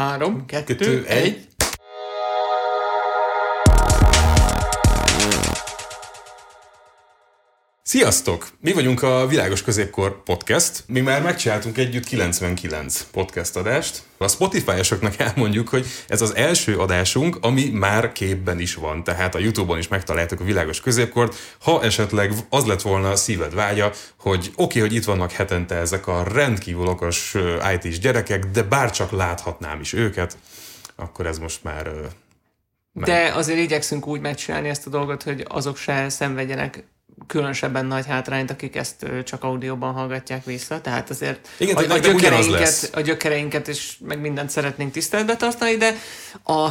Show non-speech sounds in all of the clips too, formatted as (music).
Három, kettő, kettő egy. Sziasztok! Mi vagyunk a Világos Középkor Podcast. Mi már megcsináltunk együtt 99 podcast adást. A Spotify-osoknak elmondjuk, hogy ez az első adásunk, ami már képben is van. Tehát a Youtube-on is megtaláltuk a Világos Középkort. Ha esetleg az lett volna a szíved vágya, hogy oké, okay, hogy itt vannak hetente ezek a rendkívül okos IT-s gyerekek, de bárcsak láthatnám is őket, akkor ez most már de azért igyekszünk úgy megcsinálni ezt a dolgot, hogy azok se szenvedjenek különösebben nagy hátrányt, akik ezt csak audióban hallgatják vissza, tehát azért Igen, a, a, gyökereinket, a gyökereinket és meg mindent szeretnénk tiszteletbe tartani, de a,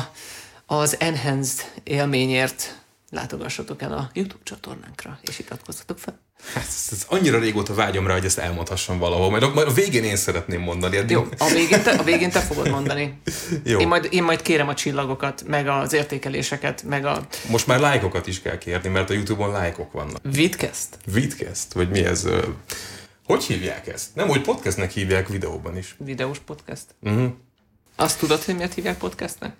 az enhanced élményért látogassatok el a YouTube csatornánkra, és iratkozzatok fel. Hát, ez, ez annyira régóta vágyom rá, hogy ezt elmondhassam valahol. Majd, majd a végén én szeretném mondani. Eddig... Jó, a végén, te, a végén te fogod mondani. Jó. Én, majd, én majd kérem a csillagokat, meg az értékeléseket, meg a... Most már lájkokat is kell kérni, mert a Youtube-on lájkok vannak. Vidcast? Vidcast? Vagy mi ez? Hogy hívják ezt? Nem, hogy podcastnek hívják videóban is. Videós podcast? Uh-huh. Azt tudod, hogy miért hívják podcastnek?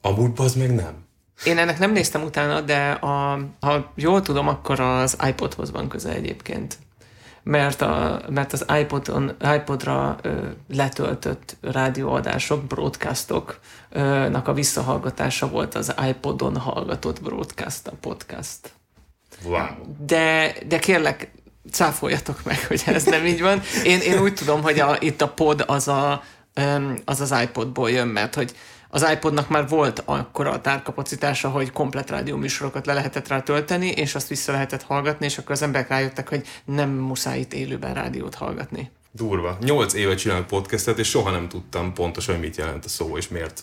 Amúgy az meg nem. Én ennek nem néztem utána, de a, ha jól tudom, akkor az iPodhoz van köze egyébként. Mert, a, mert az iPodon, iPodra ö, letöltött rádióadások, broadcastoknak a visszahallgatása volt az iPodon hallgatott broadcast, a podcast. Wow. De, de kérlek, cáfoljatok meg, hogy ez nem így van. Én, én úgy tudom, hogy a, itt a pod az a, az, az iPodból jön, mert hogy az iPodnak már volt akkora a tárkapacitása, hogy komplet rádió műsorokat le lehetett rá tölteni, és azt vissza lehetett hallgatni, és akkor az emberek rájöttek, hogy nem muszáj itt élőben rádiót hallgatni. Durva. Nyolc éve csinálok podcastet, és soha nem tudtam pontosan, mit jelent a szó, és miért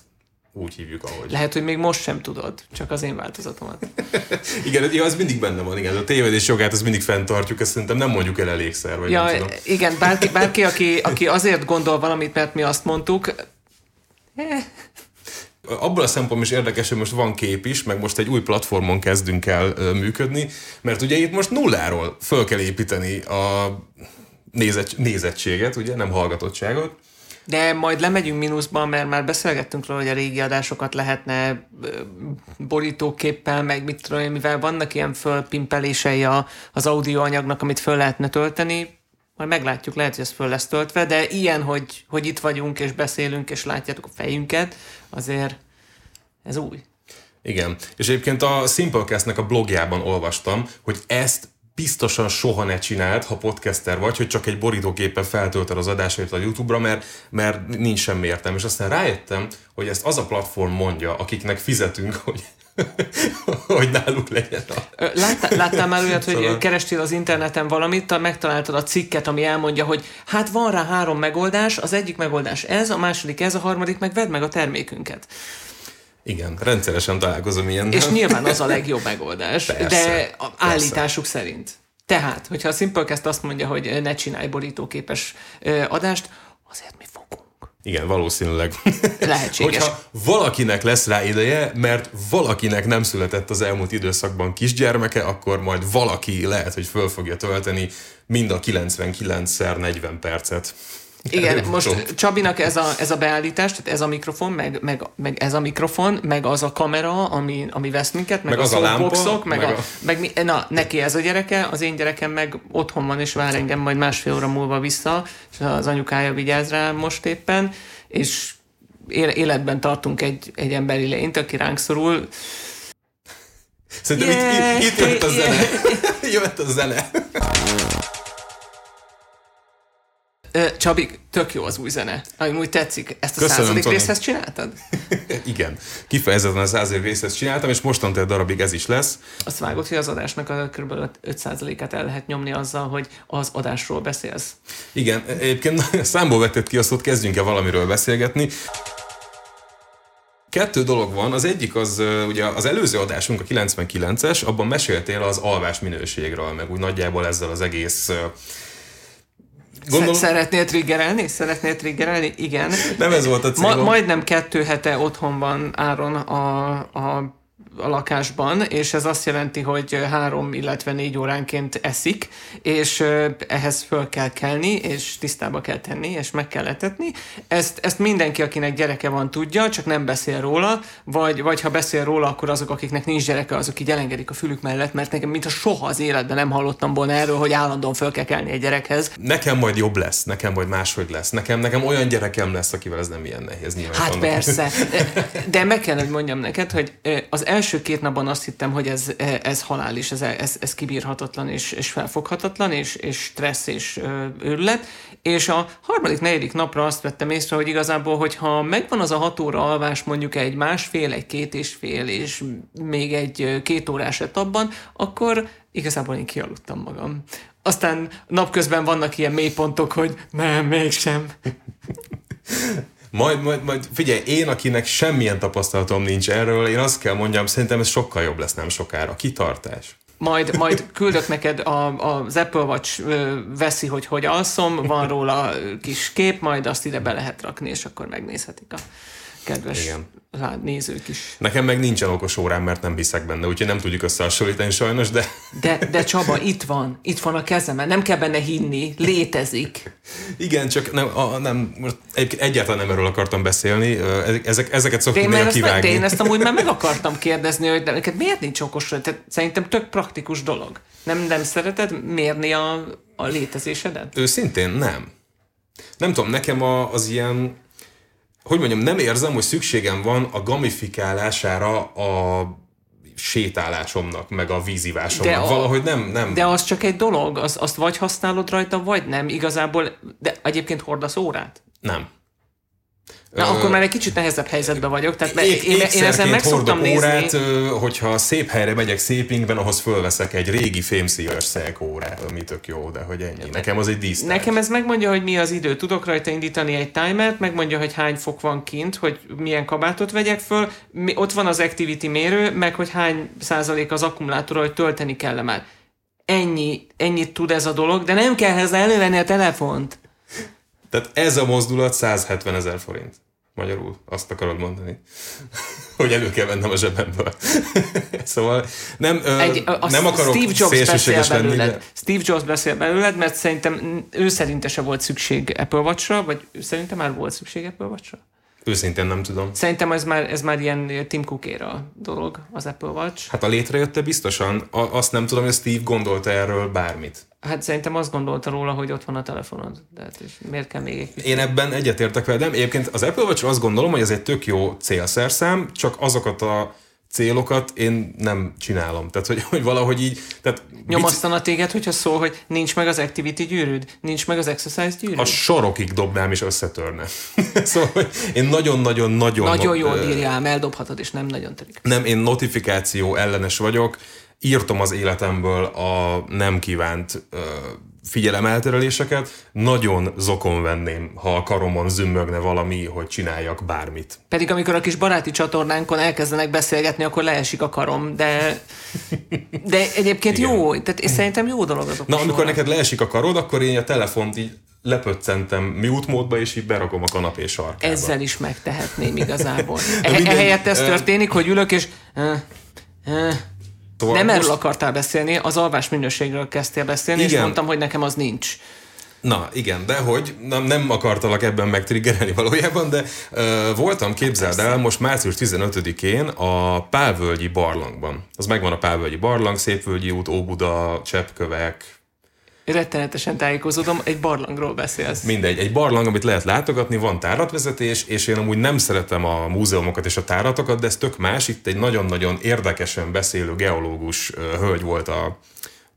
úgy hívjuk, ahogy. Lehet, hogy még most sem tudod, csak az én változatomat. (laughs) igen, ja, az mindig benne van, igen. A tévedés jogát az mindig fenntartjuk, ezt szerintem nem mondjuk el elégszer. Vagy ja, nem tudom. igen, bárki, bárki aki, aki azért gondol valamit, mert mi azt mondtuk, eh, abból a szempontból is érdekes, hogy most van kép is, meg most egy új platformon kezdünk el működni, mert ugye itt most nulláról föl kell építeni a nézett, nézettséget, ugye, nem hallgatottságot. De majd lemegyünk mínuszban, mert már beszélgettünk róla, hogy a régi adásokat lehetne borítóképpel, meg mit tudom mivel vannak ilyen fölpimpelései az audioanyagnak, amit föl lehetne tölteni, majd meglátjuk, lehet, hogy ez föl lesz töltve, de ilyen, hogy, hogy itt vagyunk, és beszélünk, és látjátok a fejünket, azért ez új. Igen. És egyébként a Simplecast-nek a blogjában olvastam, hogy ezt biztosan soha ne csináld, ha podcaster vagy, hogy csak egy borítóképpen feltöltöd az adásait a YouTube-ra, mert, mert nincs semmi értelme. És aztán rájöttem, hogy ezt az a platform mondja, akiknek fizetünk, (laughs) hogy hogy náluk legyen a... Láttál, láttál már olyat, hogy szóval... kerestél az interneten valamit, megtaláltad a cikket, ami elmondja, hogy hát van rá három megoldás, az egyik megoldás ez, a második ez, a harmadik meg vedd meg a termékünket. Igen, rendszeresen találkozom ilyen. És nyilván az a legjobb megoldás, persze, de a állításuk persze. szerint. Tehát, hogyha a Simplecast azt mondja, hogy ne csinálj borítóképes adást, azért mi fogunk. Igen, valószínűleg. Lehetséges. Hogyha valakinek lesz rá ideje, mert valakinek nem született az elmúlt időszakban kisgyermeke, akkor majd valaki lehet, hogy föl fogja tölteni mind a 99-szer 40 percet. Igen, most Csabinak ez a, ez a beállítás, tehát ez a mikrofon, meg, meg, meg ez a mikrofon, meg az a kamera, ami, ami vesz minket, meg, meg az a lámpa, meg, meg, a, a... meg mi, na, neki ez a gyereke, az én gyerekem meg otthon van, és vár engem majd másfél óra múlva vissza, és az anyukája vigyáz rá most éppen, és életben tartunk egy, egy emberi lényt, aki ránk szorul. Szerintem yeah, itt, itt, itt jött a zene. Yeah. (laughs) jött a zene. Csabi, tök jó az új zene. Ami úgy tetszik. Ezt a Köszönöm, századik tudom. részhez csináltad? (laughs) Igen. Kifejezetten a századik részhez csináltam, és mostantól darabig ez is lesz. Azt vágod, hogy az adásnak a kb. 5%-át el lehet nyomni azzal, hogy az adásról beszélsz. Igen. Egyébként számból vetted ki azt, hogy kezdjünk el valamiről beszélgetni. Kettő dolog van, az egyik az ugye az előző adásunk, a 99-es, abban meséltél az alvás minőségről, meg úgy nagyjából ezzel az egész Gondolom... Szeretnél triggerelni? Szeretnél triggerelni? Igen. Nem ez volt a célom. Ma, majdnem kettő hete otthon van Áron a, a a lakásban, és ez azt jelenti, hogy három, illetve négy óránként eszik, és ehhez föl kell kelni, és tisztába kell tenni, és meg kell etetni. Ezt, ezt mindenki, akinek gyereke van, tudja, csak nem beszél róla, vagy, vagy ha beszél róla, akkor azok, akiknek nincs gyereke, azok így elengedik a fülük mellett, mert nekem mintha soha az életben nem hallottam volna erről, hogy állandóan föl kell kelni egy gyerekhez. Nekem majd jobb lesz, nekem majd máshogy lesz. Nekem, nekem olyan gyerekem lesz, akivel ez nem ilyen nehéz nyilván. Hát persze. (laughs) De meg kell, hogy mondjam neked, hogy az első két napban azt hittem, hogy ez, ez halális, ez, ez, ez kibírhatatlan és, és felfoghatatlan, és, és stressz és őrület. És a harmadik, negyedik napra azt vettem észre, hogy igazából, hogyha megvan az a hat óra alvás mondjuk egy másfél, egy két és fél, és még egy két órás etapban, akkor igazából én kialudtam magam. Aztán napközben vannak ilyen mélypontok, hogy nem, mégsem. (laughs) Majd, majd, majd figyelj, én, akinek semmilyen tapasztalatom nincs erről, én azt kell mondjam, szerintem ez sokkal jobb lesz nem sokára. Kitartás. Majd, majd küldök neked a, az Apple Watch veszi, hogy hogy alszom, van róla kis kép, majd azt ide be lehet rakni, és akkor megnézhetik a kedves Igen. nézők is. Nekem meg nincsen okos órám, mert nem hiszek benne, úgyhogy nem tudjuk összehasonlítani sajnos, de... De, de Csaba, itt van, itt van a kezemen, nem kell benne hinni, létezik. Igen, csak nem, a, nem most egyáltalán nem erről akartam beszélni, ezek, ezeket szoktuk néha kivágni. Ezt, én ezt amúgy már meg akartam kérdezni, hogy de neked miért nincs okos Tehát szerintem tök praktikus dolog. Nem, nem szereted mérni a, a létezésedet? Őszintén nem. Nem tudom, nekem a, az ilyen hogy mondjam, nem érzem, hogy szükségem van a gamifikálására a sétálásomnak, meg a vízivásomnak. De a, Valahogy nem, nem. De az csak egy dolog, az, azt vagy használod rajta, vagy nem. Igazából, de egyébként hordasz órát? Nem. Na, akkor már egy kicsit nehezebb helyzetben vagyok. Tehát ég, én, én ezzel meg szoktam nézni. órát, hogyha szép helyre megyek szépingben, ahhoz fölveszek egy régi fémszívas órát, ami tök jó, de hogy ennyi. Nekem az egy dísz. Nekem ez megmondja, hogy mi az idő. Tudok rajta indítani egy timert, megmondja, hogy hány fok van kint, hogy milyen kabátot vegyek föl. Ott van az activity mérő, meg hogy hány százalék az akkumulátor, hogy tölteni kell már. Ennyi, ennyit tud ez a dolog, de nem kell ezzel elővenni a telefont. Tehát ez a mozdulat 170 ezer forint. Magyarul azt akarod mondani, (laughs) hogy elő kell vennem a zsebemből. (laughs) szóval nem, Egy, ö, nem akarok Steve Jobs beszél belőled. De... Steve Jobs beszél belőled, mert szerintem ő szerinte se volt szükség Apple Watch-ra, vagy ő szerintem már volt szükség Apple Watch-ra? Őszintén nem tudom. Szerintem ez már, ez már ilyen Tim cook dolog, az Apple Watch. Hát a létrejötte biztosan. A, azt nem tudom, hogy Steve gondolta erről bármit. Hát szerintem azt gondolta róla, hogy ott van a telefonod. Tehát és miért kell még egy kicsit? Én ebben egyetértek velem. Egyébként az Apple Watch azt gondolom, hogy ez egy tök jó célszerszám, csak azokat a célokat én nem csinálom. Tehát, hogy, hogy valahogy így... Tehát Nyomasztana téged, hogyha szól, hogy nincs meg az activity gyűrűd, nincs meg az exercise gyűrűd? A sorokig dobnám és összetörne. (laughs) szóval, hogy én nagyon-nagyon-nagyon... Nagyon jól bírjál, eldobhatod, és nem nagyon törik. Nem, én notifikáció ellenes vagyok, írtom az életemből a nem kívánt figyelemeltereléseket, nagyon zokon venném, ha a karomon zümmögne valami, hogy csináljak bármit. Pedig amikor a kis baráti csatornánkon elkezdenek beszélgetni, akkor leesik a karom, de, de egyébként Igen. jó, tehát és szerintem jó dolog azok. Na, amikor neked leesik a karod, akkor én a telefont így lepöccentem mute módba, és így berakom a kanapé sarkába. Ezzel is megtehetném igazából. (laughs) E- ehelyett ez történik, hogy ülök, és... Szóval nem erről akartál beszélni, az alvás minőségről kezdtél beszélni, igen. és mondtam, hogy nekem az nincs. Na, igen, de hogy nem, nem akartalak ebben megtriggerelni valójában, de uh, voltam, képzeld el, most március 15-én a Pálvölgyi barlangban. Az megvan a Pálvölgyi barlang, Szépvölgyi út, Óbuda, Cseppkövek, rettenetesen tájékozódom, egy barlangról beszélsz. Mindegy, egy barlang, amit lehet látogatni, van táratvezetés, és én amúgy nem szeretem a múzeumokat és a táratokat, de ez tök más. Itt egy nagyon-nagyon érdekesen beszélő geológus hölgy volt a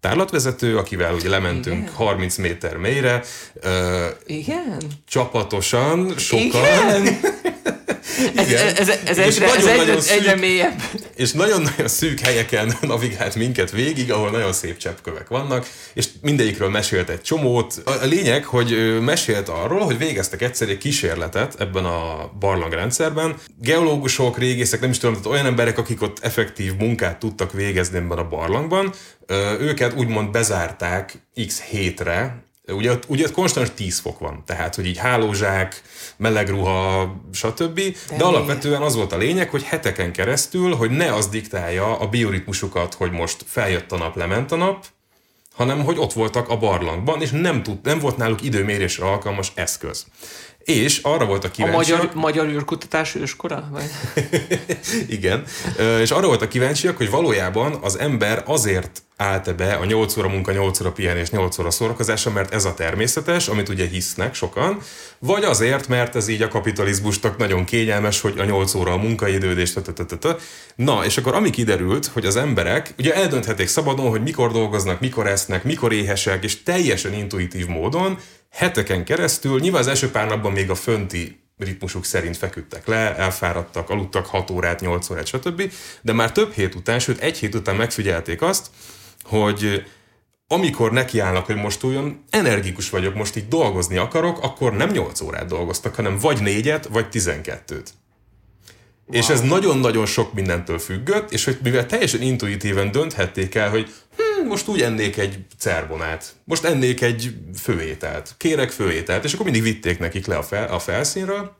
tárlatvezető, akivel ugye lementünk Igen. 30 méter mélyre. Igen? Csapatosan, sokan. Igen? (laughs) Ez, ez, ez, ez egyre, ez egyre, szűk, egyre mélyebb. És nagyon-nagyon szűk helyeken navigált minket végig, ahol nagyon szép cseppkövek vannak, és mindegyikről mesélt egy csomót. A lényeg, hogy mesélt arról, hogy végeztek egyszer egy kísérletet ebben a barlangrendszerben. Geológusok, régészek, nem is tudom, tehát olyan emberek, akik ott effektív munkát tudtak végezni ebben a barlangban, őket úgymond bezárták x hétre Ugye, ugye konstant 10 fok van, tehát hogy így hálózsák, meleg ruha, stb. De, De alapvetően az volt a lényeg, hogy heteken keresztül, hogy ne az diktálja a bioritmusukat, hogy most feljött a nap, lement a nap, hanem hogy ott voltak a barlangban, és nem, tud, nem volt náluk időmérésre alkalmas eszköz. És arra voltak kíváncsiak... A magyar, magyar űrkutatás őskora? Vagy? (laughs) Igen. És arra voltak kíváncsiak, hogy valójában az ember azért állt-e be a 8 óra munka, 8 óra pihenés, 8 óra szórakozása, mert ez a természetes, amit ugye hisznek sokan, vagy azért, mert ez így a kapitalizmusnak nagyon kényelmes, hogy a 8 óra a munkaidőd, és Na, és akkor ami kiderült, hogy az emberek ugye eldönthetik szabadon, hogy mikor dolgoznak, mikor esznek, mikor éhesek, és teljesen intuitív módon heteken keresztül, nyilván az első pár napban még a fönti ritmusuk szerint feküdtek le, elfáradtak, aludtak 6 órát, 8 órát, stb. De már több hét után, sőt egy hét után megfigyelték azt, hogy amikor nekiállnak, hogy most olyan energikus vagyok, most így dolgozni akarok, akkor nem 8 órát dolgoztak, hanem vagy négyet, vagy 12-t. És ez nagyon-nagyon sok mindentől függött, és hogy mivel teljesen intuitíven dönthették el, hogy hm, most úgy ennék egy cerbonát, most ennék egy főételt, kérek főételt, és akkor mindig vitték nekik le a, fel, a felszínről,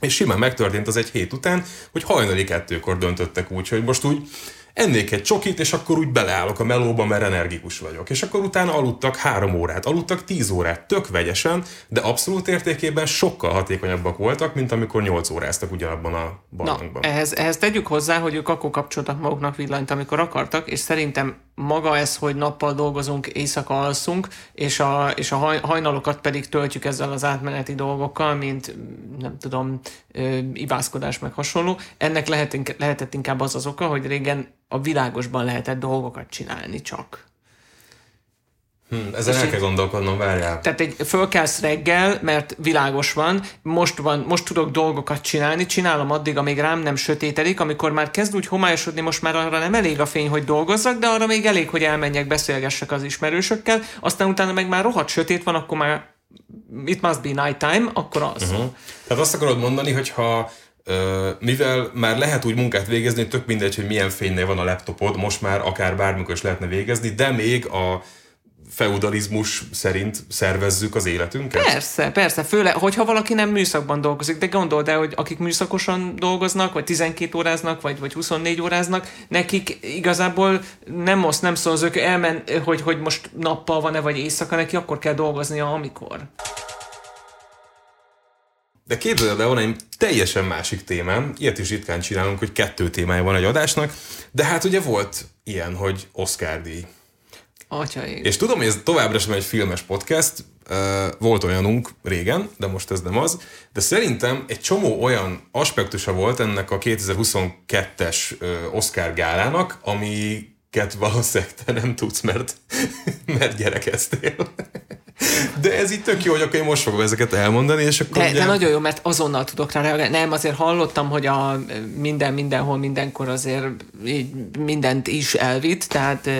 és simán megtörtént az egy hét után, hogy hajnali kettőkor döntöttek úgy, hogy most úgy ennék egy csokit, és akkor úgy beleállok a melóba, mert energikus vagyok. És akkor utána aludtak három órát, aludtak tíz órát, tök vegyesen, de abszolút értékében sokkal hatékonyabbak voltak, mint amikor nyolc óráztak ugyanabban a barlangban. Ehhez, ehhez tegyük hozzá, hogy ők akkor kapcsoltak maguknak villanyt, amikor akartak, és szerintem maga ez, hogy nappal dolgozunk, éjszaka alszunk, és a, és a hajnalokat pedig töltjük ezzel az átmeneti dolgokkal, mint nem tudom, ivászkodás meg hasonló. Ennek lehet, lehetett inkább az az oka, hogy régen a világosban lehetett dolgokat csinálni csak. Hmm, ezen el kell gondolkodnom, várjál. Tehát egy fölkelsz reggel, mert világos van, most, van, most tudok dolgokat csinálni, csinálom addig, amíg rám nem sötétedik, amikor már kezd úgy homályosodni, most már arra nem elég a fény, hogy dolgozzak, de arra még elég, hogy elmenjek, beszélgessek az ismerősökkel, aztán utána meg már rohadt sötét van, akkor már it must be night time, akkor az. Uh-huh. Tehát azt akarod mondani, hogy ha mivel már lehet úgy munkát végezni, tök mindegy, hogy milyen fénynél van a laptopod, most már akár bármikor is lehetne végezni, de még a feudalizmus szerint szervezzük az életünket? Persze, persze. Főleg, hogyha valaki nem műszakban dolgozik, de gondold el, hogy akik műszakosan dolgoznak, vagy 12 óráznak, vagy, vagy 24 óráznak, nekik igazából nem most nem szól, az ők elmen, hogy, hogy most nappal van-e, vagy éjszaka, neki akkor kell dolgoznia, amikor. De képzeld el, van egy teljesen másik témám, ilyet is ritkán csinálunk, hogy kettő témája van egy adásnak, de hát ugye volt ilyen, hogy Oscar díj. Atyaig. És tudom, hogy ez továbbra sem egy filmes podcast, volt olyanunk régen, de most ez nem az, de szerintem egy csomó olyan aspektusa volt ennek a 2022-es Oscar gálának, amiket valószínűleg te nem tudsz, mert, mert gyerekeztél. De ez itt tök jó, hogy akkor én most fogom ezeket elmondani, és akkor de, ugye... de nagyon jó, mert azonnal tudok rá reagálni. Nem, azért hallottam, hogy a minden, mindenhol, mindenkor azért így mindent is elvitt, tehát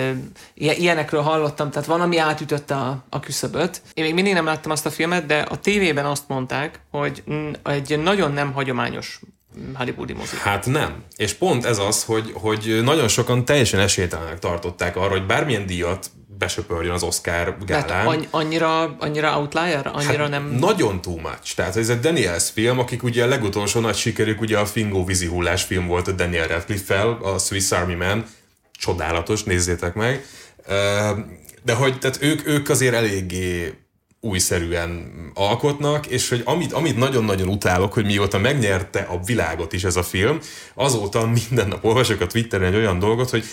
ilyenekről hallottam, tehát van, ami átütötte a, a küszöböt. Én még mindig nem láttam azt a filmet, de a tévében azt mondták, hogy egy nagyon nem hagyományos hollywoodi mozik. Hát nem. És pont ez az, hogy, hogy nagyon sokan teljesen esélytelenek tartották arra, hogy bármilyen díjat besöpörjön az Oscar gálán. Tehát annyira, annyira outlier? Annyira hát nem... Nagyon too much. Tehát ez egy Daniels film, akik ugye a legutolsó nagy sikerük ugye a Fingó vízihullás film volt a Daniel Radcliffe-fel, a Swiss Army Man. Csodálatos, nézzétek meg. De hogy tehát ők, ők azért eléggé újszerűen alkotnak, és hogy amit, amit nagyon-nagyon utálok, hogy mióta megnyerte a világot is ez a film, azóta minden nap olvasok a Twitteren egy olyan dolgot, hogy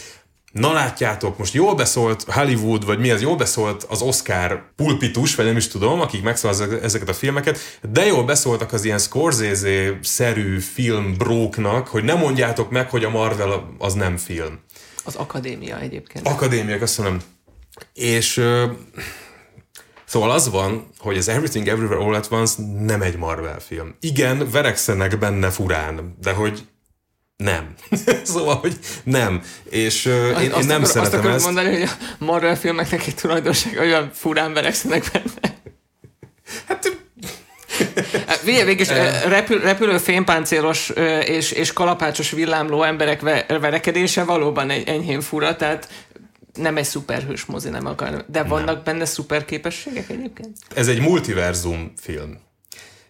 Na látjátok, most jól beszólt Hollywood, vagy mi ez, jól beszólt az Oscar pulpitus, vagy nem is tudom, akik megszavazzák ezeket a filmeket, de jól beszóltak az ilyen Scorsese-szerű filmbróknak, hogy nem mondjátok meg, hogy a Marvel az nem film. Az akadémia egyébként. Akadémia, köszönöm. És szóval az van, hogy az Everything Everywhere All at Once nem egy Marvel film. Igen, verekszenek benne furán, de hogy nem. (laughs) szóval, hogy nem. És uh, én, azt én nem akar, szeretem azt ezt. mondani, hogy a Marvel filmeknek egy tulajdonság olyan furán verekszenek benne. Hát Végül, végül is repül, repülő fénypáncélos és, és kalapácsos villámló emberek verekedése valóban egy enyhén fura, tehát nem egy szuperhős mozi, nem akar, de vannak nem. benne szuper képességek egyébként? Ez egy multiverzum film.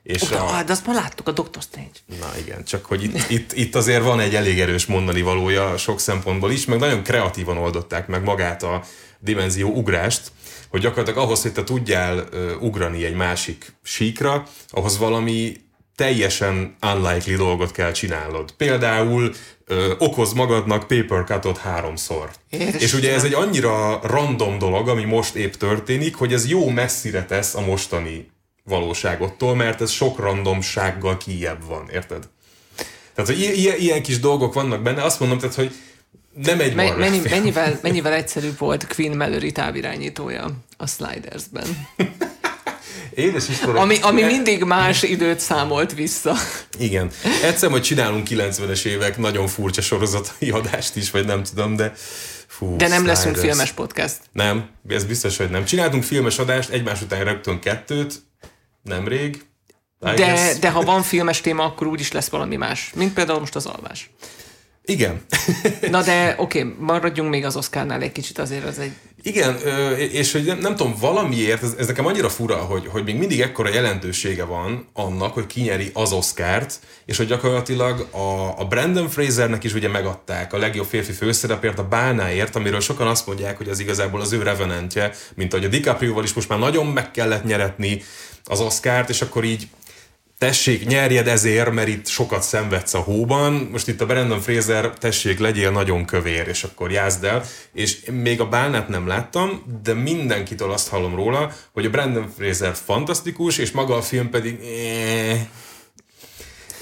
És oh, a... De azt már láttuk, a Doctor Strange. Na igen, csak hogy itt, itt, itt azért van egy elég erős mondani valója sok szempontból is, meg nagyon kreatívan oldották meg magát a dimenzió ugrást, hogy gyakorlatilag ahhoz, hogy te tudjál ugrani egy másik síkra, ahhoz valami teljesen unlikely dolgot kell csinálnod. Például ö, okoz magadnak paper cutot háromszor. Értem. És ugye ez egy annyira random dolog, ami most épp történik, hogy ez jó messzire tesz a mostani valóságottól, mert ez sok randomsággal kijebb van, érted? Tehát, hogy ilyen, ilyen kis dolgok vannak benne, azt mondom, tehát, hogy nem egy Me- mennyi, mennyivel, mennyivel egyszerűbb volt Queen Mallory távirányítója a Slidersben. (laughs) Édes Ami, ami mindig más időt számolt vissza. Igen. Egyszer majd csinálunk 90-es évek nagyon furcsa sorozatai adást is, vagy nem tudom, de Fú, De nem leszünk filmes podcast. Nem, ez biztos, hogy nem. Csináltunk filmes adást, egymás után rögtön kettőt, nemrég. De, de ha van filmes téma, akkor úgyis lesz valami más. Mint például most az alvás. Igen. Na de oké, okay, maradjunk még az Oscarnál egy kicsit, azért az egy... Igen, és hogy nem, nem tudom, valamiért, ez, ez nekem annyira fura, hogy, hogy még mindig ekkora jelentősége van annak, hogy kinyeri az Oscárt, és hogy gyakorlatilag a, a Brandon Frasernek is ugye megadták a legjobb férfi főszerepért, a bánáért, amiről sokan azt mondják, hogy az igazából az ő revenentje, mint ahogy a DiCaprio-val is most már nagyon meg kellett nyeretni az Oscárt, és akkor így tessék, nyerjed ezért, mert itt sokat szenvedsz a hóban, most itt a Brandon Fraser, tessék, legyél nagyon kövér, és akkor jázd el, és még a bálnát nem láttam, de mindenkitől azt hallom róla, hogy a Brandon Fraser fantasztikus, és maga a film pedig eh,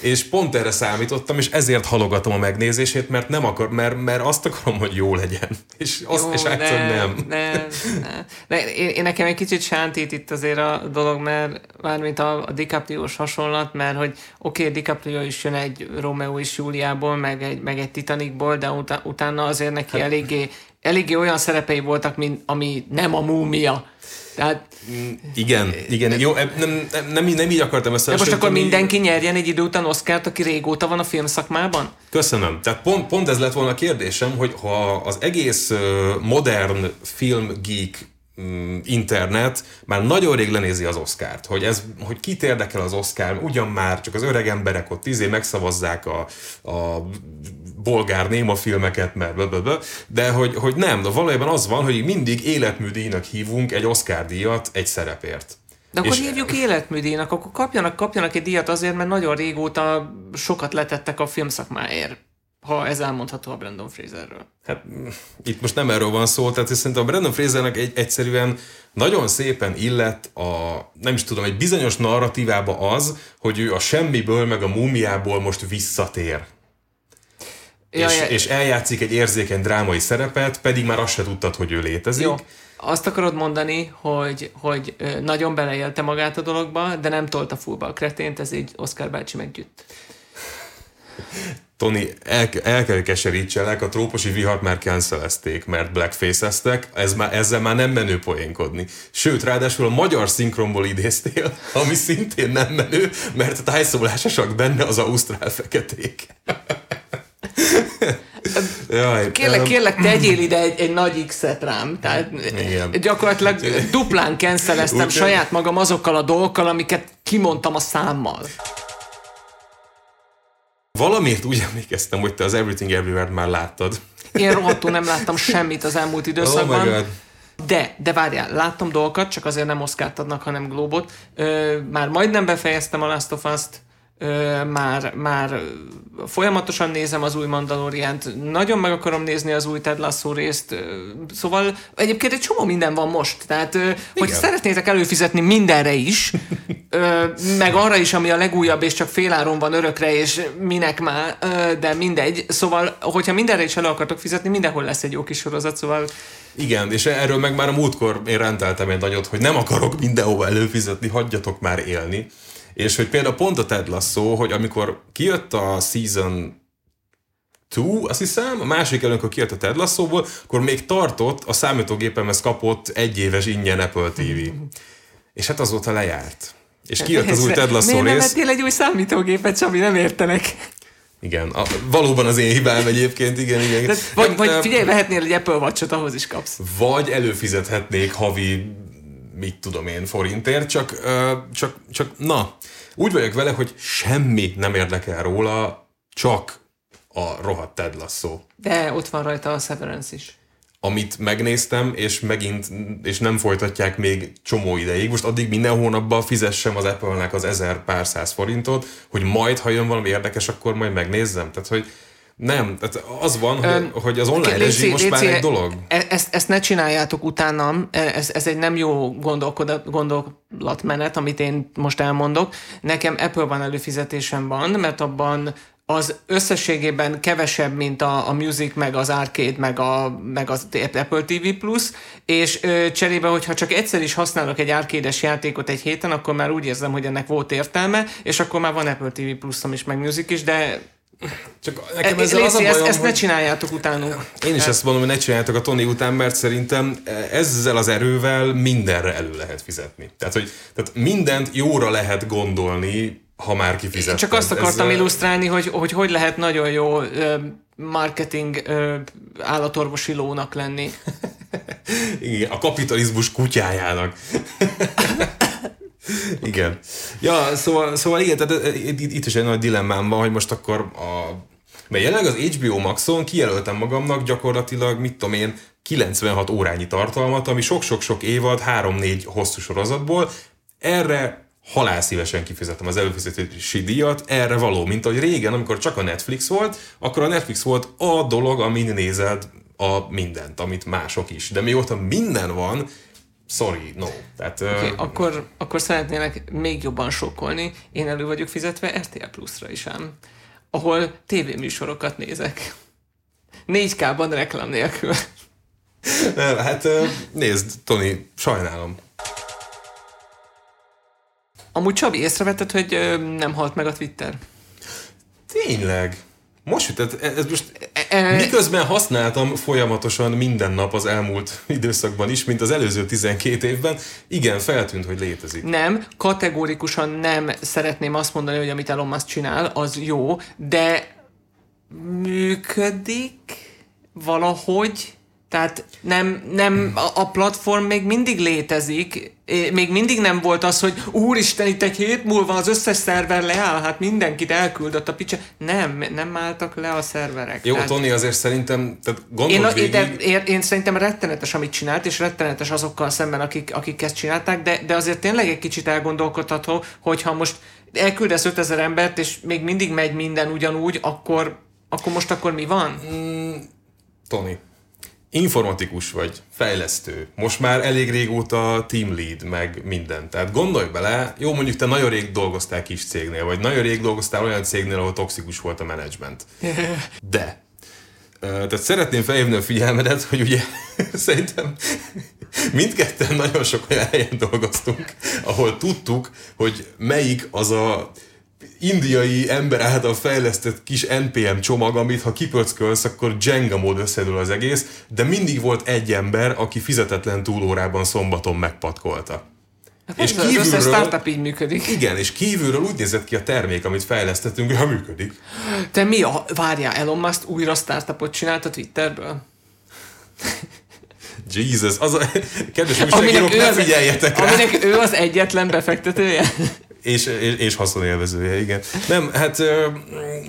és pont erre számítottam, és ezért halogatom a megnézését, mert nem akar, mert, mert azt akarom, hogy jó legyen. És azt jó, és nem, nem. nem, nem. De én, én, nekem egy kicsit sántít itt azért a dolog, mert mármint a, a DiCaprio-s hasonlat, mert hogy oké, okay, DiCaprio is jön egy Romeo és Juliából, meg egy, meg egy Titanicból, de utána, utána azért neki hát- eléggé, eléggé olyan szerepei voltak, mint ami nem a múmia. Tehát, igen, igen, jó, nem, nem, nem, nem így akartam ezt. De most akkor mindenki nyerjen egy idő után Oszkárt, aki régóta van a filmszakmában? Köszönöm. Tehát pont, pont ez lett volna a kérdésem, hogy ha az egész modern filmgeek mm, internet már nagyon rég lenézi az Oszkárt, hogy, ez, hogy kit érdekel az Oszkár, ugyan már csak az öreg emberek ott tízé megszavazzák a, a bolgár néma filmeket, mert blablabla, de hogy, hogy nem, de valójában az van, hogy mindig életműdíjnak hívunk egy Oscar díjat egy szerepért. De akkor és hívjuk életműdíjnak, akkor kapjanak, kapjanak egy díjat azért, mert nagyon régóta sokat letettek a filmszakmáért ha ez elmondható a Brandon Fraserről. Hát itt most nem erről van szó, tehát szerintem a Brandon Frasernek egy, egyszerűen nagyon szépen illett a, nem is tudom, egy bizonyos narratívába az, hogy ő a semmiből meg a múmiából most visszatér. Ja, és, ja. és eljátszik egy érzékeny drámai szerepet, pedig már azt se tudtad, hogy ő létezik. Jó. Azt akarod mondani, hogy, hogy nagyon beleélte magát a dologba, de nem tolta fullba a kretént, ez így Oscar bácsi meggyűjt. Tony, el, el kell a trópusi vihart már cancelezték, mert blackface-eztek, ez már, ezzel már nem menő poénkodni. Sőt, ráadásul a magyar szinkronból idéztél, ami szintén nem menő, mert tájszólásosak benne az ausztrál feketék. (laughs) Jaj, kérlek, kérlek, tegyél ide egy, egy nagy X-et rám. Tehát Igen. gyakorlatilag duplán canceleztem Úgy, saját magam azokkal a dolgokkal, amiket kimondtam a számmal. Valamiért úgy emlékeztem, hogy te az Everything Everywhere-t már láttad. Én rohadtul nem láttam semmit az elmúlt oh időszakban. Oh de, de várjál, láttam dolgokat, csak azért nem Oscar-t adnak, hanem Globot. Ö, már majdnem befejeztem a Last of Us-t, ö, már, már folyamatosan nézem az új Mandaloriant, nagyon meg akarom nézni az új Ted Lasso részt, szóval egyébként egy csomó minden van most, tehát ö, hogy szeretnétek előfizetni mindenre is, ö, meg arra is, ami a legújabb, és csak féláron van örökre, és minek már, ö, de mindegy, szóval, hogyha mindenre is elő akartok fizetni, mindenhol lesz egy jó kis sorozat, szóval igen, és erről meg már a múltkor én rendeltem egy nagyot, hogy nem akarok mindenhova előfizetni, hagyjatok már élni. És hogy például pont a Ted Lasso, hogy amikor kijött a season 2, azt hiszem, a másik előn, amikor kijött a Ted Lasso-ból, akkor még tartott, a számítógépemhez kapott egy éves ingyen Apple TV. És hát azóta lejárt. És kijött az új Ted Lasso Miért rész. nem egy új számítógépet, Csabi, nem értenek? Igen, a, valóban az én hibám egyébként, igen, igen. De, vagy, vagy figyelj, vehetnél egy Apple watch ahhoz is kapsz. Vagy előfizethetnék havi, mit tudom én, forintért, csak, csak, csak na, úgy vagyok vele, hogy semmi nem érdekel róla, csak a rohadt Ted Lasso. De ott van rajta a Severance is amit megnéztem, és megint, és nem folytatják még csomó ideig. Most addig minden hónapban fizessem az Apple-nek az ezer pár száz forintot, hogy majd, ha jön valami érdekes, akkor majd megnézzem. Tehát, hogy nem, tehát az van, hogy, hogy az online léci, rezsim most léci, már egy dolog. E- ezt, ezt ne csináljátok utánam, e- ez, ez egy nem jó gondolatmenet, amit én most elmondok. Nekem Apple van előfizetésem van, mert abban az összességében kevesebb, mint a, a Music, meg az Arcade, meg, a, meg az Apple TV Plus, és ö, cserébe, hogyha csak egyszer is használok egy arcade játékot egy héten, akkor már úgy érzem, hogy ennek volt értelme, és akkor már van Apple TV Plusom is, meg Music is, de csak nekem e, ezzel Léci, az a bajom, ezt, ezt ne csináljátok utánunk. Én is ezt mondom, hogy ne csináljátok a Tony után, mert szerintem ezzel az erővel mindenre elő lehet fizetni. Tehát, hogy tehát mindent jóra lehet gondolni, ha már kifizettem. Csak azt akartam Ezzel... illusztrálni, hogy, hogy hogy lehet nagyon jó ö, marketing ö, állatorvosi lónak lenni. (laughs) Igen, a kapitalizmus kutyájának. (laughs) (laughs) igen. Ja, szóval, szóval igen, tehát itt, itt is egy nagy dilemmám van, hogy most akkor a... Mert jelenleg az HBO Maxon kijelöltem magamnak gyakorlatilag, mit tudom én, 96 órányi tartalmat, ami sok-sok-sok évad, 3-4 hosszú sorozatból. Erre halál szívesen kifizettem az előfizetési díjat, erre való, mint ahogy régen, amikor csak a Netflix volt, akkor a Netflix volt a dolog, amin nézed a mindent, amit mások is. De mióta minden van, sorry, no. Tehát, okay, uh, akkor, akkor szeretnélek még jobban sokkolni. Én elő vagyok fizetve RTL Plus-ra is ám, ahol tévéműsorokat nézek. 4K-ban reklám nélkül. Nem, hát nézd, Tony, sajnálom. Amúgy Csabi, észrevetted, hogy nem halt meg a Twitter? Tényleg? Most, tehát ez most miközben használtam folyamatosan minden nap az elmúlt időszakban is, mint az előző 12 évben, igen, feltűnt, hogy létezik. Nem, kategórikusan nem szeretném azt mondani, hogy amit Elon Musk csinál, az jó, de működik valahogy, tehát nem, nem a platform még mindig létezik, még mindig nem volt az, hogy úristen, itt egy hét múlva az összes szerver leáll, hát mindenkit elküldött a picsa. Nem, nem álltak le a szerverek. Jó, tehát... Tony, azért szerintem, tehát én, végig... de, én, én, szerintem rettenetes, amit csinált, és rettenetes azokkal szemben, akik, akik ezt csinálták, de, de azért tényleg egy kicsit elgondolkodható, hogyha most elküldesz 5000 embert, és még mindig megy minden ugyanúgy, akkor, akkor most akkor mi van? Mm, Tony, informatikus vagy, fejlesztő, most már elég régóta team lead, meg minden. Tehát gondolj bele, jó mondjuk te nagyon rég dolgoztál kis cégnél, vagy nagyon rég dolgoztál olyan cégnél, ahol toxikus volt a menedzsment. (laughs) De tehát szeretném felhívni a figyelmedet, hogy ugye (laughs) szerintem mindketten nagyon sok olyan helyen dolgoztunk, ahol tudtuk, hogy melyik az a indiai ember által fejlesztett kis NPM csomag, amit ha kipöckölsz, akkor Jenga mód összedől az egész, de mindig volt egy ember, aki fizetetlen túlórában szombaton megpatkolta. Hát és kívülről, az összes startup így működik. Igen, és kívülről úgy nézett ki a termék, amit fejlesztettünk, ha működik. Te mi a... Várjál, Elon Musk újra startupot csinált a Twitterből? (laughs) Jesus, az a... Kedves újságírók, ne figyeljetek rá! Aminek ő az egyetlen befektetője? (laughs) És, és, és haszonélvezője, igen. Nem, hát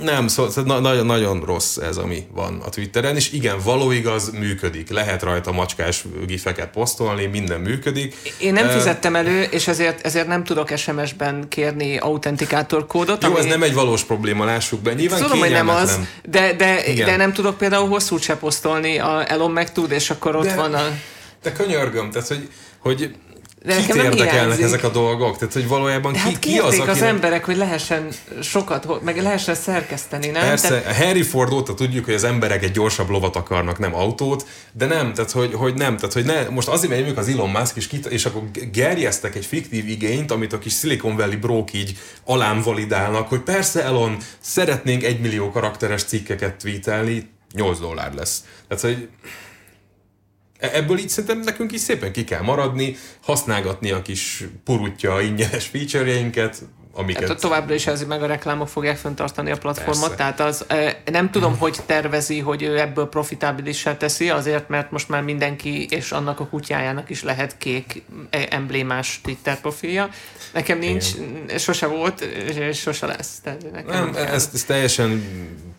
nem, szóval nagyon, nagyon rossz ez, ami van a Twitteren, és igen, való igaz, működik. Lehet rajta macskás gifeket posztolni, minden működik. Én nem fizettem elő, és ezért, ezért nem tudok SMS-ben kérni autentikátor kódot. Jó, ami... ez nem egy valós probléma, lássuk be. Nyilván Tudom, hogy nem az, de, de, de nem tudok például hosszút se posztolni, a Elon meg tud, és akkor ott de, van a... De könyörgöm, tehát hogy, hogy de Kit érdekelnek ezek a dolgok? Tehát, hogy valójában ki, hát ki az, akinek... az emberek, hogy lehessen sokat, meg lehessen szerkeszteni, nem? Persze, tehát... Harry Ford óta tudjuk, hogy az emberek egy gyorsabb lovat akarnak, nem autót, de nem, tehát, hogy, hogy nem, tehát, hogy ne, most azért megyünk az Elon Musk, és, kit, és akkor gerjeztek egy fiktív igényt, amit a kis Silicon Valley brók így alám validálnak, hogy persze Elon, szeretnénk egy millió karakteres cikkeket tweetelni, 8 dollár lesz. Tehát, hogy ebből így szerintem nekünk is szépen ki kell maradni, használgatni a kis purutja ingyenes feature-jeinket, amiket... Tehát továbbra is ez meg a reklámok fogják fenntartani a platformot, Persze. tehát az nem tudom, hogy tervezi, hogy ő ebből profitábilissá teszi, azért, mert most már mindenki és annak a kutyájának is lehet kék e, emblémás Twitter profilja. Nekem nincs, Igen. sose volt, és sose lesz. Tehát nekem nem, ez, ez teljesen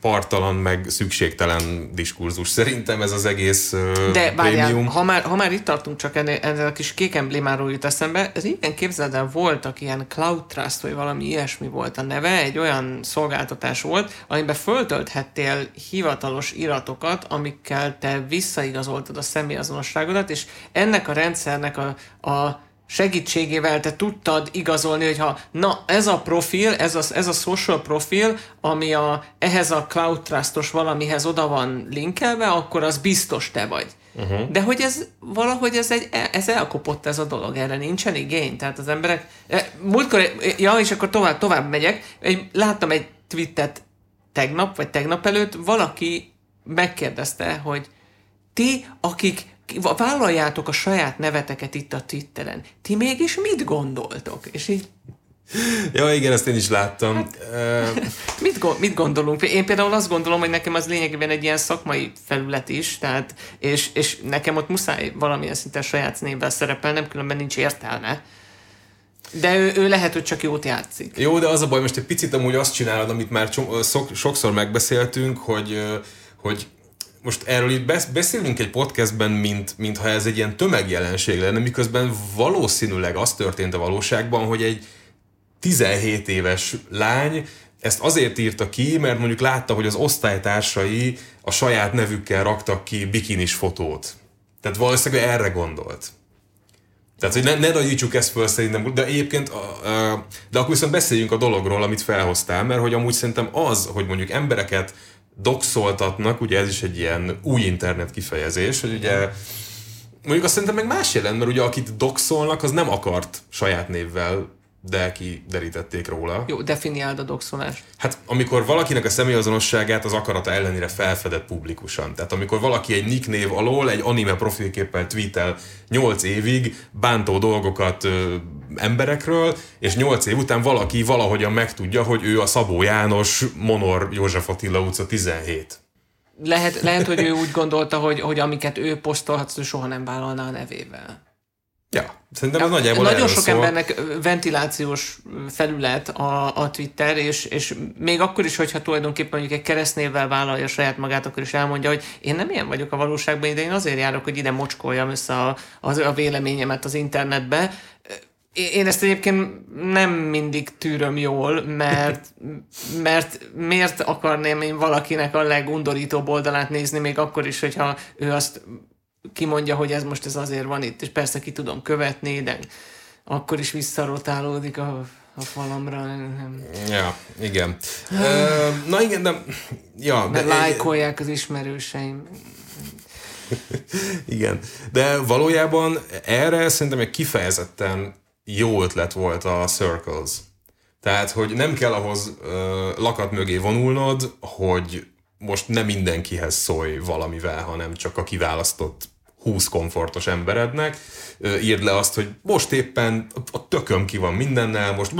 partalan, meg szükségtelen diskurzus. Szerintem ez az egész De várjál, ha már, ha már itt tartunk, csak ennél, ennél a kis kék emblémáról jut eszembe, ez igen képzeld el, voltak ilyen Cloud Trust, vagy valami ilyesmi volt a neve, egy olyan szolgáltatás volt, amiben föltölthettél hivatalos iratokat, amikkel te visszaigazoltad a személyazonosságodat, és ennek a rendszernek a, a segítségével te tudtad igazolni, hogy ha na ez a profil, ez a, ez a social profil, ami a, ehhez a Cloud Trustos valamihez oda van linkelve, akkor az biztos te vagy. Uh-huh. De hogy ez valahogy ez, egy, ez elkopott ez a dolog, erre nincsen igény. Tehát az emberek... E, múltkor, ja, és akkor tovább, tovább megyek. Egy, láttam egy tweetet tegnap, vagy tegnap előtt, valaki megkérdezte, hogy ti, akik vállaljátok a saját neveteket itt a Twitteren, ti mégis mit gondoltok? És így Ja, igen, ezt én is láttam. Hát, (laughs) mit, go- mit gondolunk? Én például azt gondolom, hogy nekem az lényegében egy ilyen szakmai felület is, tehát, és, és nekem ott muszáj valamilyen szinten saját névvel szerepelnem, különben nincs értelme. De ő, ő lehet, hogy csak jót játszik. Jó, de az a baj, most egy picit amúgy azt csinálod, amit már sokszor megbeszéltünk, hogy, hogy most erről itt beszélünk egy podcastben, mint, mintha ez egy ilyen tömegjelenség lenne, miközben valószínűleg az történt a valóságban, hogy egy 17 éves lány ezt azért írta ki, mert mondjuk látta, hogy az osztálytársai a saját nevükkel raktak ki bikinis fotót. Tehát valószínűleg erre gondolt. Tehát, hogy ne, ne nagyítsuk ezt föl szerintem, de egyébként, de akkor viszont beszéljünk a dologról, amit felhoztál, mert hogy amúgy szerintem az, hogy mondjuk embereket doxoltatnak, ugye ez is egy ilyen új internet kifejezés, hogy ugye mondjuk azt szerintem meg más jelent, mert ugye akit doxolnak, az nem akart saját névvel de kiderítették róla. Jó, definiáld a doxolást. Hát amikor valakinek a személyazonosságát az akarata ellenére felfedett publikusan. Tehát amikor valaki egy nicknév alól egy anime profilképpel tweetel 8 évig bántó dolgokat ö, emberekről, és 8 év után valaki valahogyan megtudja, hogy ő a Szabó János Monor József Attila utca 17. Lehet, lehet hogy ő úgy gondolta, hogy, hogy amiket ő posztolhat, ő soha nem vállalná a nevével. Ja, szerintem ez nagyjából Nagyon sok szól. embernek ventilációs felület a, a Twitter, és, és még akkor is, hogyha tulajdonképpen mondjuk egy keresztnévvel vállalja saját magát, akkor is elmondja, hogy én nem ilyen vagyok a valóságban, de én azért járok, hogy ide mocskoljam össze a, a, a véleményemet az internetbe. Én ezt egyébként nem mindig tűröm jól, mert, (laughs) mert miért akarném én valakinek a legundorítóbb oldalát nézni, még akkor is, hogyha ő azt kimondja, hogy ez most ez azért van itt, és persze ki tudom követni, de akkor is visszarotálódik a, a falamra. Nem. Ja, igen. na igen, de... Ja, Mert de, lájkolják az ismerőseim. (laughs) igen, de valójában erre szerintem egy kifejezetten jó ötlet volt a Circles. Tehát, hogy nem kell ahhoz uh, lakat mögé vonulnod, hogy most nem mindenkihez szólj valamivel, hanem csak a kiválasztott 20 komfortos emberednek, írd le azt, hogy most éppen a tököm ki van mindennel, most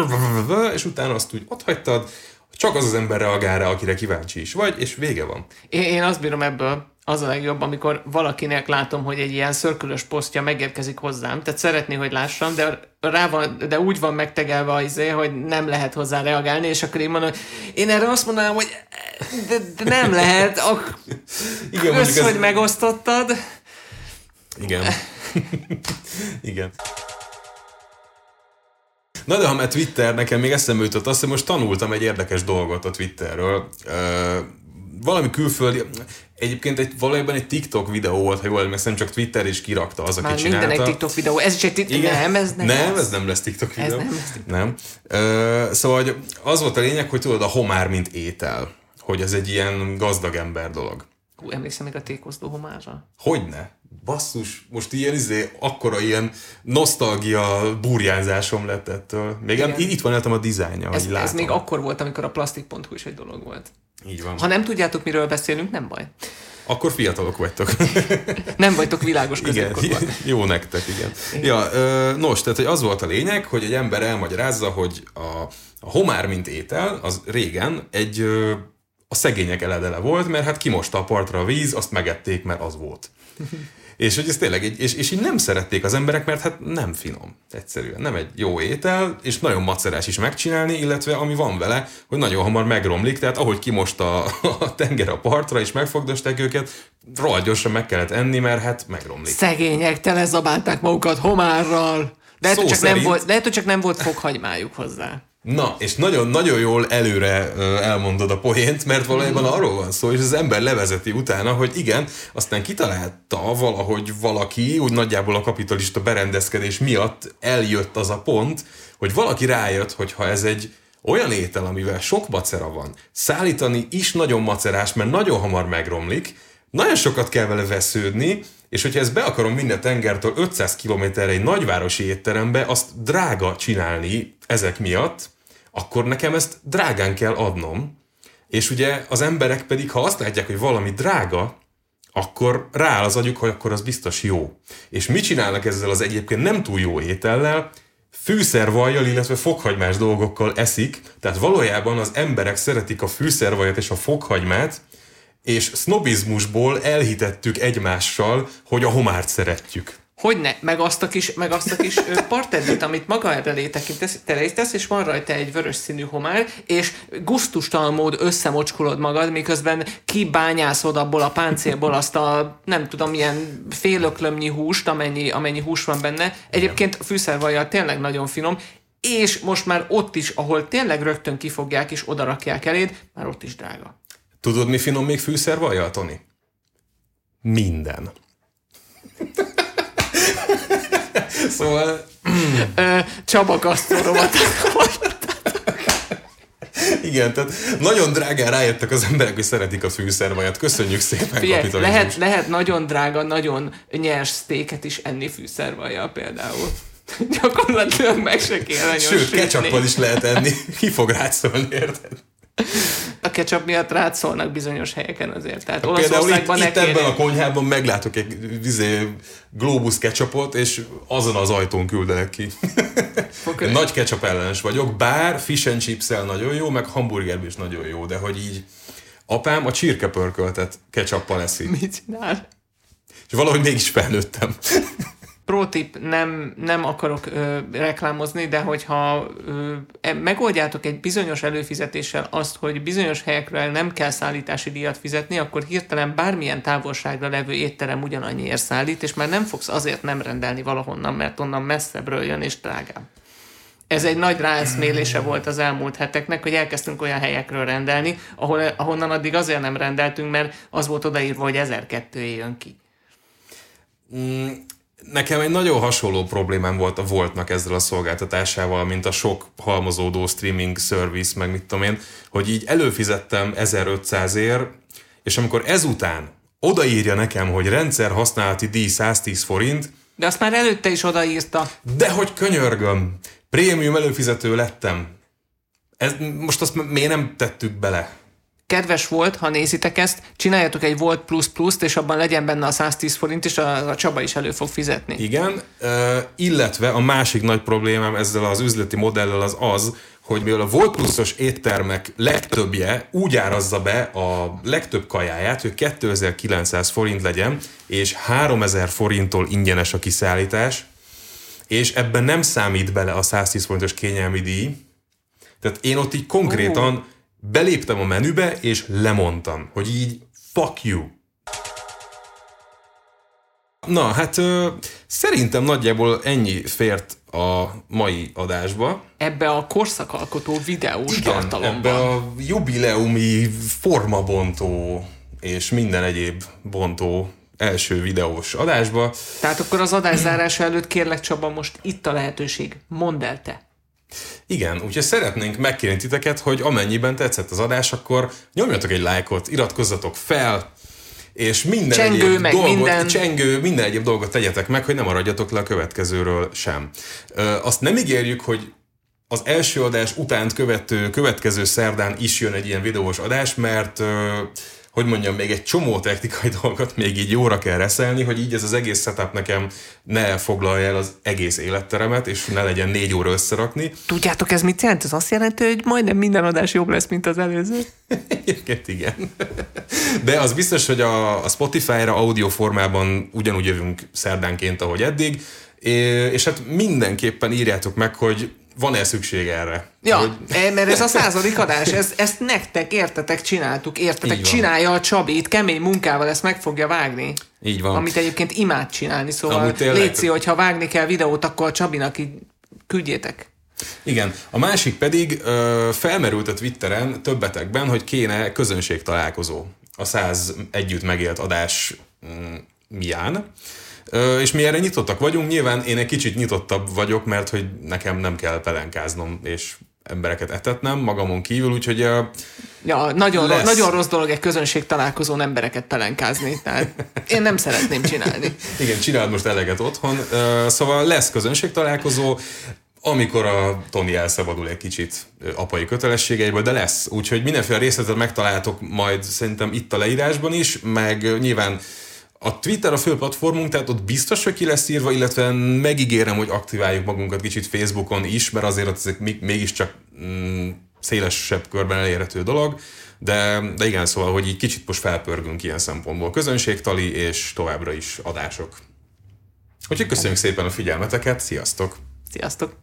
és utána azt úgy ott hagytad, csak az az ember reagál rá, akire kíváncsi is vagy, és vége van. Én, én azt bírom ebből, az a legjobb, amikor valakinek látom, hogy egy ilyen szörkülös posztja megérkezik hozzám, tehát szeretné, hogy lássam, de, rá van, de úgy van megtegelve az izé, hogy nem lehet hozzá reagálni, és akkor én mondom, én erre azt mondanám, hogy de, de nem lehet, (laughs) ak- Igen, kösz, hogy megosztottad. Igen. (laughs) Igen. Na de ha már Twitter, nekem még eszembe jutott azt, hogy most tanultam egy érdekes dolgot a Twitterről. Valami külföldi, egyébként egy, valójában egy TikTok videó volt, ha jól emlékszem, csak Twitter is kirakta az, aki Már csinálta. minden egy TikTok videó, ez is egy TikTok, Igen. nem, ez nem. Nem, ez nem lesz TikTok videó. Ez nem lesz TikTok. Nem. Uh, szóval az volt a lényeg, hogy tudod, a homár, mint étel. Hogy ez egy ilyen gazdag ember dolog. Hú, emlékszem még a tékozdó homárra. Hogyne? basszus, most ilyen izé, akkora ilyen nosztalgia burjánzásom lett ettől. Még Igen. itt van a dizájnja, ez, ez még akkor volt, amikor a plastik.hu is egy dolog volt. Így van. Ha nem tudjátok, miről beszélünk, nem baj. Akkor fiatalok vagytok. (laughs) Nem vagytok világos középkorban. (laughs) Jó nektek, igen. igen. Ja, nos, tehát hogy az volt a lényeg, hogy egy ember elmagyarázza, hogy a, a homár, mint étel, az régen egy a szegények eledele volt, mert hát kimosta a partra a víz, azt megették, mert az volt. (laughs) És hogy ez tényleg, egy, és, és így nem szerették az emberek, mert hát nem finom. Egyszerűen nem egy jó étel, és nagyon macerás is megcsinálni, illetve ami van vele, hogy nagyon hamar megromlik, tehát ahogy kimosta a, tenger a partra, és megfogdosták őket, rohadt gyorsan meg kellett enni, mert hát megromlik. Szegények telezabálták magukat homárral. Lehet, hogy csak szerint... nem volt, lehet, hogy csak nem volt foghagymájuk hozzá. Na, és nagyon-nagyon jól előre elmondod a poént, mert valójában arról van szó, és az ember levezeti utána, hogy igen, aztán kitalálta valahogy valaki, úgy nagyjából a kapitalista berendezkedés miatt eljött az a pont, hogy valaki rájött, hogy ha ez egy olyan étel, amivel sok macera van, szállítani is nagyon macerás, mert nagyon hamar megromlik, nagyon sokat kell vele vesződni, és hogyha ezt be akarom vinni a tengertől 500 kilométerre egy nagyvárosi étterembe, azt drága csinálni ezek miatt, akkor nekem ezt drágán kell adnom. És ugye az emberek pedig, ha azt látják, hogy valami drága, akkor rááll az agyuk, hogy akkor az biztos jó. És mit csinálnak ezzel az egyébként nem túl jó étellel? Fűszervajjal, illetve fokhagymás dolgokkal eszik, tehát valójában az emberek szeretik a fűszervajat és a fokhagymát, és sznobizmusból elhitettük egymással, hogy a homárt szeretjük. Hogyne, meg azt a kis, meg azt a kis partedit, amit maga elé terésztesz, és van rajta egy vörös színű homár, és gusztustalan mód összemocskolod magad, miközben kibányászod abból a páncélból azt a nem tudom, milyen félöklömnyi húst, amennyi, amennyi hús van benne. Egyébként fűszervajjal tényleg nagyon finom, és most már ott is, ahol tényleg rögtön kifogják és odarakják eléd, már ott is drága. Tudod, mi finom még fűszervajjal, Toni? Minden. Szóval... Csaba kasztoromat. (laughs) Igen, tehát nagyon drágán rájöttek az emberek, hogy szeretik a fűszervajat. Köszönjük szépen, Figyelj, lehet, lehet nagyon drága, nagyon nyers sztéket is enni fűszervajjal például. Gyakorlatilag meg se kell Sőt, ketchuppal is lehet enni. Ki fog rászólni, érted? A ketchup miatt rád szólnak bizonyos helyeken azért. Tehát hát Például itt, itt ebben a konyhában meglátok egy vizé, globus ketchupot, és azon az ajtón küldenek ki. Okay. Nagy ketchup ellenes vagyok, bár fish and chips nagyon jó, meg hamburgerben is nagyon jó, de hogy így apám a csirkepörköltet ketchuppal eszi. Mit csinál? És valahogy mégis felnőttem pro tip, nem, nem akarok ö, reklámozni, de hogyha ö, e, megoldjátok egy bizonyos előfizetéssel azt, hogy bizonyos helyekről nem kell szállítási díjat fizetni, akkor hirtelen bármilyen távolságra levő étterem ugyanannyiért szállít, és már nem fogsz azért nem rendelni valahonnan, mert onnan messzebbről jön és drágább. Ez egy nagy ráeszmélése volt az elmúlt heteknek, hogy elkezdtünk olyan helyekről rendelni, ahol, ahonnan addig azért nem rendeltünk, mert az volt odaírva, hogy 1002 jön ki. Mm, Nekem egy nagyon hasonló problémám volt a Voltnak ezzel a szolgáltatásával, mint a sok halmozódó streaming service, meg mit tudom én, hogy így előfizettem 1500 ér, és amikor ezután odaírja nekem, hogy rendszer használati díj 110 forint, de azt már előtte is odaírta. De hogy könyörgöm, prémium előfizető lettem. Ez, most azt miért nem tettük bele? Kedves volt, ha nézitek ezt, csináljatok egy Volt Plus Plus-t, és abban legyen benne a 110 forint, és a, a Csaba is elő fog fizetni. Igen, uh, illetve a másik nagy problémám ezzel az üzleti modellel az az, hogy mivel a Volt Pluszos éttermek legtöbbje úgy árazza be a legtöbb kajáját, hogy 2900 forint legyen, és 3000 forinttól ingyenes a kiszállítás, és ebben nem számít bele a 110 forintos kényelmi díj. Tehát én ott így konkrétan oh beléptem a menübe, és lemondtam, hogy így fuck you. Na, hát ö, szerintem nagyjából ennyi fért a mai adásba. Ebbe a korszakalkotó videós Igen, tartalomba. ebbe a jubileumi formabontó és minden egyéb bontó első videós adásba. Tehát akkor az adás zárása előtt kérlek Csaba, most itt a lehetőség. Mondd el te. Igen, úgyhogy szeretnénk megkérni titeket, hogy amennyiben tetszett az adás, akkor nyomjatok egy lájkot, iratkozzatok fel, és minden csengő, egyéb meg dolgot, minden... csengő, minden egyéb dolgot tegyetek meg, hogy nem maradjatok le a következőről sem. Ö, azt nem ígérjük, hogy az első adás után követő, következő szerdán is jön egy ilyen videós adás, mert ö, hogy mondjam, még egy csomó technikai (laughs) dolgot még így jóra kell reszelni, hogy így ez az egész setup nekem ne foglalja el az egész életteremet, és ne legyen négy óra összerakni. Tudjátok, ez mit jelent? Ez azt jelenti, hogy majdnem minden adás jobb lesz, mint az előző. (laughs) Egyébként igen. De az biztos, hogy a, a Spotify-ra audio formában ugyanúgy jövünk szerdánként, ahogy eddig, és hát mindenképpen írjátok meg, hogy van-e szükség erre? Ja, hogy... Eh, mert ez a századik adás, ez, ezt nektek, értetek, csináltuk, értetek, csinálja a Csabi, itt kemény munkával ezt meg fogja vágni. Így van. Amit egyébként imád csinálni, szóval létszi, hogyha vágni kell videót, akkor a Csabinak így küldjétek. Igen. A másik pedig ö, felmerült a Twitteren többetekben, hogy kéne közönség találkozó a száz együtt megélt adás mm, mián. És mi erre nyitottak vagyunk, nyilván én egy kicsit nyitottabb vagyok, mert hogy nekem nem kell pelenkáznom, és embereket etetnem magamon kívül, úgyhogy Ja, nagyon, lesz. nagyon rossz dolog egy közönség találkozón embereket pelenkázni, tehát én nem szeretném csinálni. (laughs) Igen, csináld most eleget otthon, szóval lesz közönség találkozó, amikor a Tony elszabadul egy kicsit apai kötelességeiből, de lesz. Úgyhogy mindenféle részletet megtaláltok majd szerintem itt a leírásban is, meg nyilván a Twitter a fő platformunk, tehát ott biztos, hogy ki lesz írva, illetve megígérem, hogy aktiváljuk magunkat kicsit Facebookon is, mert azért ezek mégiscsak mm, szélesebb körben elérhető dolog, de, de igen, szóval, hogy így kicsit most felpörgünk ilyen szempontból. Közönségtali és továbbra is adások. Úgyhogy köszönjük szépen a figyelmeteket, sziasztok! Sziasztok!